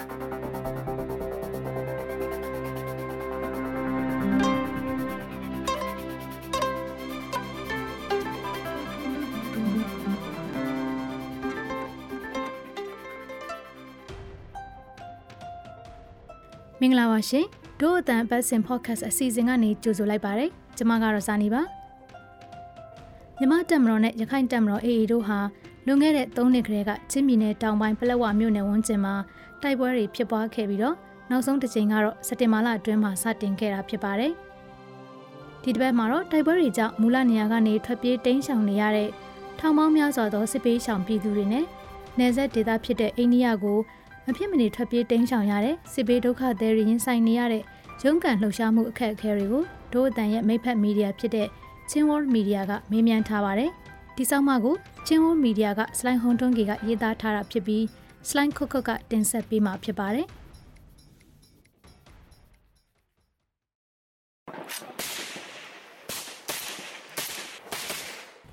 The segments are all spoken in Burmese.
မင်္ဂလာပါရှင်ဒို့အတန်ပတ်စင် podcast အစီအစဉ်ကနေကြိုဆိုလိုက်ပါတယ်ကျွန်မကတော့စာနေပါမြမတက်မတော်နဲ့ရခိုင်တက်မတော် AA တို့ဟာ လွန်ခဲ့တဲ့3နှစ်ခရဲကချင်းပြည်နယ်တောင်ပိုင်းပလက်ဝမြို့နယ်ဝန်းကျင်မှာတိုက်ပွဲတွေဖြစ်ပွားခဲ့ပြီးတော့နောက်ဆုံးတစ်ချိန်ကတော့စက်တင်ဘာလအတွင်းမှာစတင်ခဲ့တာဖြစ်ပါတယ်ဒီတစ်ပတ်မှာတော့တိုက်ပွဲတွေကြောင့်မူလနေရာကနေထွက်ပြေးတိမ်းရှောင်နေရတဲ့ထောင်ပေါင်းများစွာသောစစ်ပေးရှောင်ပြည်သူတွေနဲ့နယ်စပ်ဒေသဖြစ်တဲ့အိန္ဒိယကိုမဖြစ်မနေထွက်ပြေးတိမ်းရှောင်ရတဲ့စစ်ဘေးဒုက္ခသည်တွေရင်ဆိုင်နေရတဲ့ရုန်းကန်လှုပ်ရှားမှုအခက်အခဲတွေကိုဒို့အတန်ရဲ့မိဖက်မီဒီယာဖြစ်တဲ့ချင်းဝေါ်မီဒီယာကမေးမြန်းထားပါတယ်။ ဒီဆောင်မကိုချင်းဝေါ်မီဒီယာကစလိုင်းဟွန်တွန်းကီကရေးသားထားတာဖြစ်ပြီးစလိုင်းခုတ်ခုတ်ကတင်ဆက်ပေးမှာဖြစ်ပါတယ်။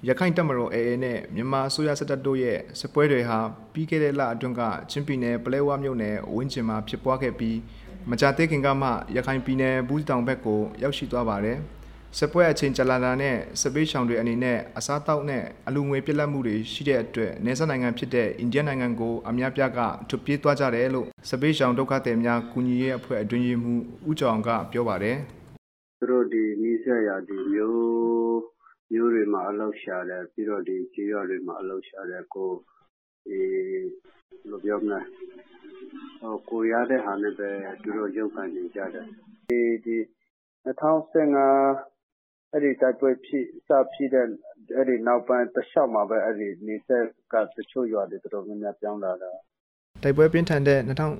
ရခိုင်တပ်မတော် AA နဲ့မြန်မာအစိုးရစစ်တပ်တို့ရဲ့စစ်ပွဲတွေဟာပြီးခဲ့တဲ့လအတွင်းကချင်းပြည်နယ်ပလဲဝမြို့နယ်ဝင်းကျင်မှာဖြစ်ပွားခဲ့ပြီးမကြာသေးခင်ကမှရခိုင်ပြည်နယ်ဘူးတောင်ဘက်ကိုရောက်ရှိသွားပါတယ်။ စစ်ပွဲအချိန်ကြာလာတာနဲ့စစ်ပေးရှောင်တွေအနေနဲ့အစားတောက်နဲ့အလူငွေပြက်လက်မှုတွေရှိတဲ့အတွက်နေဆက်နိုင်ငံဖြစ်တဲ့အိန္ဒိယနိုင်ငံကိုအများပြားကထွက်ပြေးသွားကြတယ်လို့စစ်ပေးရှောင်ဒုက္ခသည်များကူညီရေးအဖွဲ့အတွင်းရေးမှူးဦးကျော်အောင်ကပြောပါတယ်။သူတို့ဒီနီးစပ်ရာဒီမျိုးမြို့တွေမှာအလုပ်ရှာတယ်ပြီးတော့ဒီကျေးရွာတွေမှာအလုပ်ရှာတယ်ကိုဒီဘယ်လိုပြောမလဲဟိုကိုရတဲ့ဟာနဲ့ပဲသူတို့ရုပ်ခံနေကြတယ်ဒီဒီ2015 အဲ့ဒီတိုက်ပွဲဖြစ်စဖြစ်တဲ့အဲ့ဒီနောက်ပိုင်းတစ်လျှောက်မှာပဲ အဲ့ဒီနေဆက်က တချို့ရွာတွေ တော်တော်များများ ပြောင်းလာတာတိုက်ပွဲပြင်းထန်တဲ့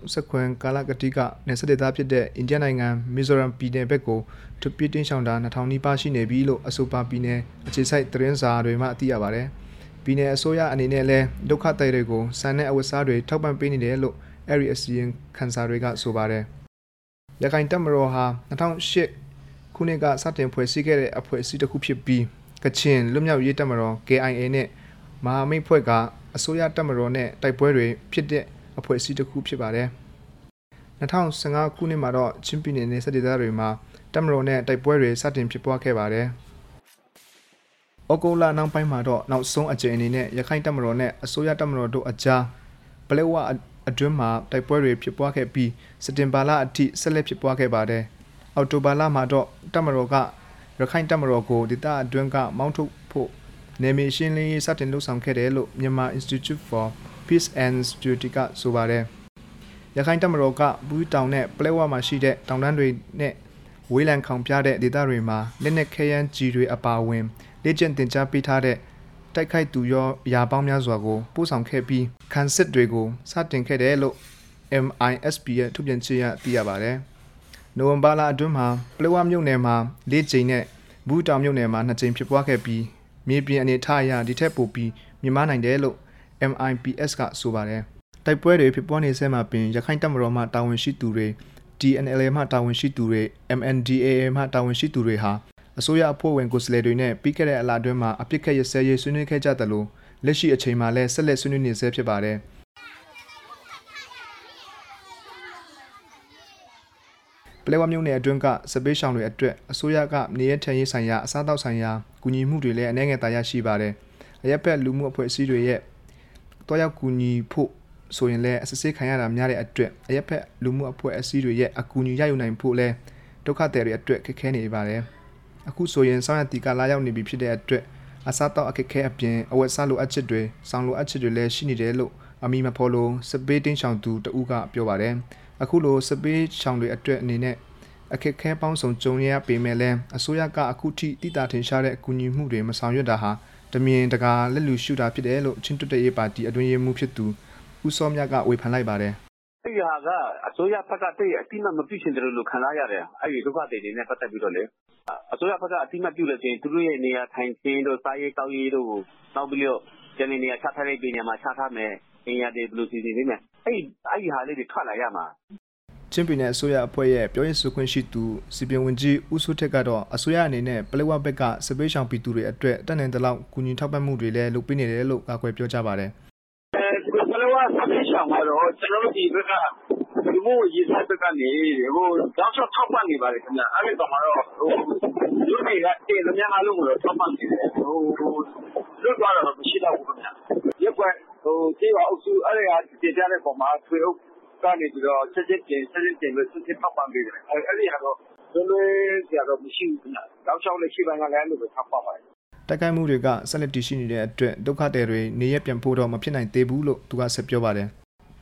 2019ကာလကတိကနေစဒေသဖြစ်တဲ့ အိန္ဒိယနိုင်ငံ မီဇိုရမ်ပြည်နယ်ဘက်ကိုထပ်ပြတင်းရှောင်တာ2000နီးပါးရှိနေပြီလို့ အဆိုပါပြည်နယ်အခြေစိုက်သတင်းစာတွေမှသိရပါတယ်။ပြည်နယ်အစိုးရအနေနဲ့လည်းဒုက္ခသည်တွေကိုစံတဲ့အဝတ်အစားတွေထောက်ပံ့ပေးနေတယ်လို့အဲ့ဒီအစီရင်ခံစာတွေကဆိုပါတယ်။ရခိုင်တပ်မတော်ဟာ2008 ခုနှစ်ကစတင်ဖွဲ့စည်းခဲ့တဲ့အဖွဲ့အစည်းတစ်ခုဖြစ်ပြီးကချင်လွတ်မြောက်ရေးတပ်မတော် KIA နဲ့မဟာမိတ်ဖွဲ့ကအစိုးရတပ်မတော်နဲ့တိုက်ပွဲတွေဖြစ်တဲ့အဖွဲ့အစည်းတစ်ခုဖြစ်ပါတယ်2015ခုနှစ်မှာတော့ချင်းပြည်နယ်နယ်စပ်ဒေသတွေမှာတပ်မတော်နဲ့တိုက်ပွဲတွေစတင်ဖြစ်ပွားခဲ့ပါတယ်။ဩဂုတ်လနောက်ပိုင်းမှာတော့နောက်ဆုံးအကြိမ်အနေနဲ့ရခိုင်တပ်မတော်နဲ့အစိုးရတပ်မတော်တို့အကြားပလဲဝအတွင်းမှာတိုက်ပွဲတွေဖြစ်ပွားခဲ့ပြီးစက်တင်ဘာလအထိဆက်လက်ဖြစ်ပွားခဲ့ပါတယ်။ အောက်တိုဘာလမှာတော့တပ်မတော်ကရခိုင်တပ်မတော်ကိုဒေသအတွင်းကမောင်းထုတ်ဖို့နေမီရှင်းလင်းရေးစတင်လှုပ်ဆောင်ခဲ့တယ်လို့မြန်မာ Institute for Peace and Security ကဆိုပါတယ်။ရခိုင်တပ်မတော်ကဘူးတောင်နဲ့ပလဲဝါမှာရှိတဲ့တောင်တန်းတွေနဲ့ဝေးလံခေါင်ပြတဲ့ဒေသတွေမှာလက်နက်ခဲယမ်းကြီးတွေအပါအဝင်လေ့ကျင့်သင်ကြားပေးထားတဲ့တိုက်ခိုက်သူရောအရာပေါင်းများစွာကိုပို့ဆောင်ခဲ့ပြီးခံစစ်တွေကိုစတင်ခဲ့တယ်လို့ MISP ရဲ့ထုတ်ပြန်ချက်ရသိရပါတယ်။ နိုဝင်ဘာလအတွင်းမှာပလဲဝါမြို့နယ်မှာ၄ကြိမ်နဲ့ဘူးတောင်မြို့နယ်မှာ၂ကြိမ်ဖြစ်ပွားခဲ့ပြီးမြေပြင်အနေထားအရဒီထက်ပိုပြီးမြမနိုင်တယ်လို့ MIPS ကဆိုပါတယ်တိုက်ပွဲတွေဖြစ်ပွားနေဆဲမှာပင်ရခိုင်တပ်မတော်မှတာဝန်ရှိသူတွေ TNLA မှတာဝန်ရှိသူတွေ MNDAA မှတာဝန်ရှိသူတွေဟာအစိုးရအဖွဲ့ဝင်ကိုယ်စားလှယ်တွေနဲ့ပြီးခဲ့တဲ့အလားအတွင်းမှာအပြစ်ခတ်ရစဲရေးဆွေးနွေးခဲ့ကြသလိုလက်ရှိအချိန်မှာလည်းဆက်လက်ဆွေးနွေးနေဆဲဖြစ်ပါတယ် ပလဲဝမြို့နယ်အတွင်းကစပေးရှောင်းတွေအတွက်အစိုးရကနေရထန်ရေးဆိုင်ရာအစားအသောက်ဆိုင်ရာကူညီမှုတွေလည်းအနေငယ်တာရရှိပါတယ်။အရက်ဖက်လူမှုအဖွဲ့အစည်းတွေရဲ့တွားရောက်ကူညီဖို့ဆိုရင်လည်းအစစ်စစ်ခံရတာများတဲ့အတွက်အရက်ဖက်လူမှုအဖွဲ့အစည်းတွေရဲ့အကူအညီရယူနိုင်ဖို့လည်းဒုက္ခသည်တွေအတွက်ခက်ခဲနေပါတယ်။အခုဆိုရင်ဆောင်းရတီကလာရောက်နေပြီဖြစ်တဲ့အတွက်အစားတောက်အခက်ခဲအပြင်အဝတ်စားလိုအပ်ချက်တွေဆောင်းလိုအပ်ချက်တွေလည်းရှိနေတယ်လို့အမီမဖော်လို့စပေးတင်းချောင်သူတဦးကပြောပါတယ်။ အခုလိုစပေးချောင်တွေအတွက်အနေနဲ့အခက်ခဲပေါင်းစုံကြုံရပေမဲ့လည်းအစိုးရကအခုထိတိတာထင်ရှားတဲ့အကူအညီမှုတွေမဆောင်ရွက်တာဟာတမင်တကာလက်လူရှုတာဖြစ်တယ်လို့ချင်းတွတ်တဲ့ရေးပါတီအတွင်းရေးမှူးဖြစ်သူဦးစောမြတ်ကဝေဖန်လိုက်ပါတယ်အဲ့ဒီဟာကအစိုးရဘက်ကတည်းကအတိမမပြုရှင်တယ်လို့ခံစားရတယ်အဲ့ဒီဒုက္ခတွေနဲ့ပတ်သက်ပြီးတော့လေအစိုးရဘက်ကအတိမပြုလို့ချင်းသူတို့ရဲ့နေရာထိုင်ခင်းတို့စားရေးတောက်ရေးတို့ကိုနောက်ပြီးတော့ကျန်နေရာချထားတဲ့ပြည်နယ်မှာချထားမယ် အင်ရတွေဘယ်လိုစီစဉ်နေမယ်အဲ့အဲ့ဒီဟာလေးတွေထွက်လာရမှာချင်းပြည်နယ်အစိုးရအဖွဲ့ရဲ့ပြောရေးဆိုခွင့်ရှိသူစီပင်ဝင်ကြီးဦးစိုးထက်ကတော့အစိုးရအနေနဲ့ပလက်ဝဘက်ကစပေးရှောင်ပြည်သူတွေအတွက်တက်နိုင်တဲ့လောက်ကူညီထောက်ပံ့မှုတွေလည်းလုပ်ပေးနေတယ်လို့ကာကွယ်ပြောကြားပါတယ်။အဲပလက်ဝစပေးရှောင်ကတော့ကျွန်တော်တို့ဒီဘက်ကလူမှုရေးဆိုင်ဘက်ကနေဟိုတောက်ချောက်ထောက်ပံ့နေပါတယ်ခင်ဗျအဲ့ဒီတော့မှတော့ဟိုလူတွေကတင်သမျှအားလုံးကိုတော့ထောက်ပံ့နေတယ်ဟိုလွတ်သွားတော့မရှိတော့ဘူးခင်ဗျရက်ကွက်ဟို ကြေးပါအုပ်စု အဲ့ဒီဟာတည်ကြတဲ့ပုံမှာဆွေအုပ်ကနေပြီးတော့ ချက်ချက်တင် ချက်ချက်တင်လို့ချက်ချက်ထောက်ပံ့ပေးတယ် အဲ့အဲ့ဒီကတော့လွယ်လွယ်ဆရာတော့ မရှိဘူးခင်ဗျ တောက်ချောက်လက်ရှိပိုင်းကလည်းလို့ပဲ ထောက်ပံ့ပါတယ် တိုက်ခိုက်မှုတွေက ဆက်လက်တည်ရှိနေတဲ့အတွက် ဒုက္ခသည်တွေ နေရပြန်ဖို့တော့ မဖြစ်နိုင်သေးဘူးလို့ သူက ဆက်ပြောပါတယ်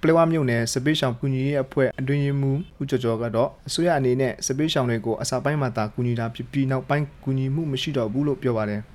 ပလေဝမြို့နယ်စပေးရှောင်ကူညီရေးအဖွဲ့ အတွင်းရေးမှူး ဦးကျော်ကျော်ကတော့ အစိုးရအနေနဲ့စပေးရှောင်တွေကို အစာပိုင်းမှာသာ ကူညီတာဖြစ်ပြီး နောက်ပိုင်း ကူညီမှုမရှိတော့ဘူးလို့ ပြောပါတယ်အ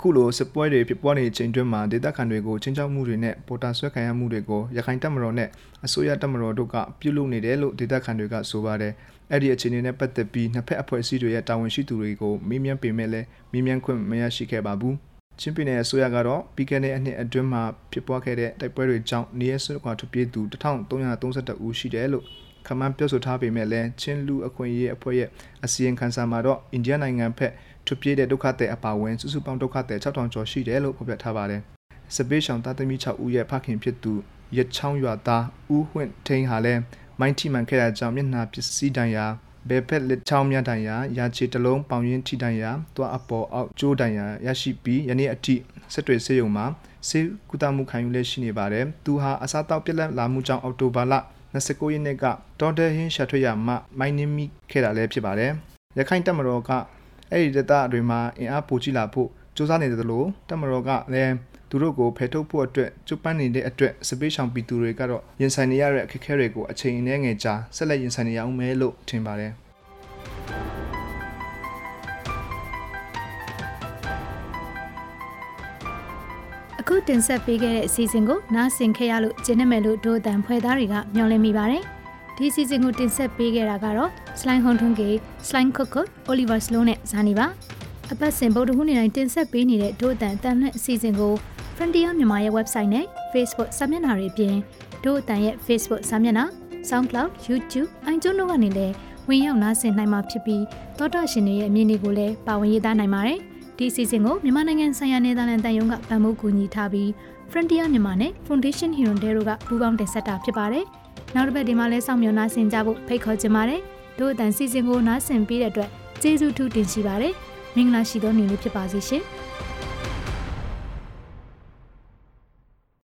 ခုလိုစစ်ပွဲတွေဖြစ်ပွားနေချိန်တွင်းမှာဒေသခံတွေကိုချင်းချောက်မှုတွေနဲ့ပေါ်တာဆွဲခံရမှုတွေကိုရခိုင်တပ်မတော်နဲ့အစိုးရတပ်မတော်တို့ကပြုလုပ်နေတယ်လို့ဒေသခံတွေကဆိုပါတယ်အဲ့ဒီအခြေအနေနဲ့ပတ်သက်ပြီးနှစ်ဖက်အဖွဲ့အစည်းတွေရဲ့တာဝန်ရှိသူတွေကိုမေးမြန်းပေမဲ့လည်းမေးမြန်းခွင့်မရရှိခဲ့ပါဘူးချင်းပြည်နယ်အစိုးရကတော့ပြီးခဲ့တဲ့အနှစ်အတွင်းမှာဖြစ်ပွားခဲ့တဲ့တိုက်ပွဲတွေကြောင့်နေရဆွေးကွာထွက်ပြေးသူ1332ဦးရှိတယ်လို့ခမန်းပြောဆိုထားပေမဲ့လည်းချင်းလူအခွင့်အရေးအဖွဲ့ရဲ့အစီရင်ခံစာမှာတော့အိန္ဒိယနိုင်ငံဖက် ထွက်ပြေးတဲ့ဒုက္ခသည်အပါအဝင်စုစုပေါင်းဒုက္ခသည်6000ကျော်ရှိတယ်လို့ဖော်ပြထားပါတယ်။စပေးရှောင်သားသမီး6ဦးရဲ့ဖခင်ဖြစ်သူရချောင်းရွာသားဦးဝင့်ထိန်ဟာလည်းမိုင်းထိမှန်ခဲ့တဲ့ကြောင့်မျက်နှာပစ္စည်းတန်ရာဘယ်ဖက်လက်ချောင်းမြတ်တန်ရာရာချေတလုံးပေါင်ရင်းထိတန်ရာတွားအပေါ်အောက်ကျိုးတန်ရာရရှိပြီးယနေ့အထိစစ်တွေစေယုံမှာစေကုသမှုခံယူလက်ရှိနေပါတယ်။သူဟာအစားတောက်ပြက်လက်လာမှုကြောင့်အောက်တိုဘာလ29ရက်နေ့ကဒေါ်တယ်ဟင်းရှာထွေရမှမိုင်းနင်းမိခဲ့တာလည်းဖြစ်ပါတယ်။ရခိုင်တပ်မတော်က အဲ့ဒီဒေသတွေမှာအင်အားပိုကြီးလာဖို့စူးစမ်းနေတယ်လို့တပ်မတော်ကလည်းသူတို့ကိုဖယ်ထုတ်ဖို့အတွက်ကျပန်းနေတဲ့အတွက်စပေးရှောင်ပီသူတွေကတော့ရင်ဆိုင်နေရတဲ့အခက်အခဲတွေကိုအချိန်အနည်းငယ်ကြာဆက်လက်ရင်ဆိုင်နေရအောင်မဲလို့ထင်ပါတယ်အခုတင်ဆက်ပေးခဲ့တဲ့အစီအစဉ်ကိုနားဆင်ခဲ့ရလို့ကျင်းနေမယ်လို့ဒို့အတန်ဖွဲ့သားတွေကမျှော်လင့်မိပါတယ်။ ဒီအစီအစဉ်ကိုတင်ဆက်ပေးခဲ့တာကတော့ Slime Hon Thung Ke, Slime Cook Cook, Oliver Slow နဲ့ဇာနီပါ။အပတ်စဉ်ဗုဒ္ဓဟူးနေ့တိုင်းတင်ဆက်ပေးနေတဲ့ဒို့အတန်အတန်နဲ့အစီအစဉ်ကို Frontier မြန်မာရဲ့ website နဲ့ Facebook စာမျက်နှာတွေအပြင်ဒို့အတန်ရဲ့ Facebook စာမျက်နှာ SoundCloud, YouTube, iTunes တို့ကနေလည်းဝင်ရောက်နားဆင်နိုင်မှာဖြစ်ပြီးသောတာရှင်တွေရဲ့အမည်တွေကိုလည်းပါဝင်ရေးသားနိုင်ပါတယ်။ဒီစီစဉ်ကိုမြန်မာနိုင်ငံဆိုင်ရာနယ်သာလန်တန်ယုံကဗန်မိုးကူညီထားပြီး Frontier မြန်မာနဲ့ Foundation Hero တဲတို့ကပူးပေါင်းတင်ဆက်တာဖြစ်ပါတယ်။ နောက်တစ်ပတ်ဒီမှာလဲစောင့်မျှော်နားဆင်ကြဖို့ဖိတ်ခေါ်ချင်ပါတယ်။တို့အတန်စီစဉ်ကိုနားဆင်ပြီးတဲ့အတွက်ကျေးဇူးထူးတင်ရှိပါတယ်။မင်္ဂလာရှိသောနေ့လေးဖြစ်ပါစေရှင်။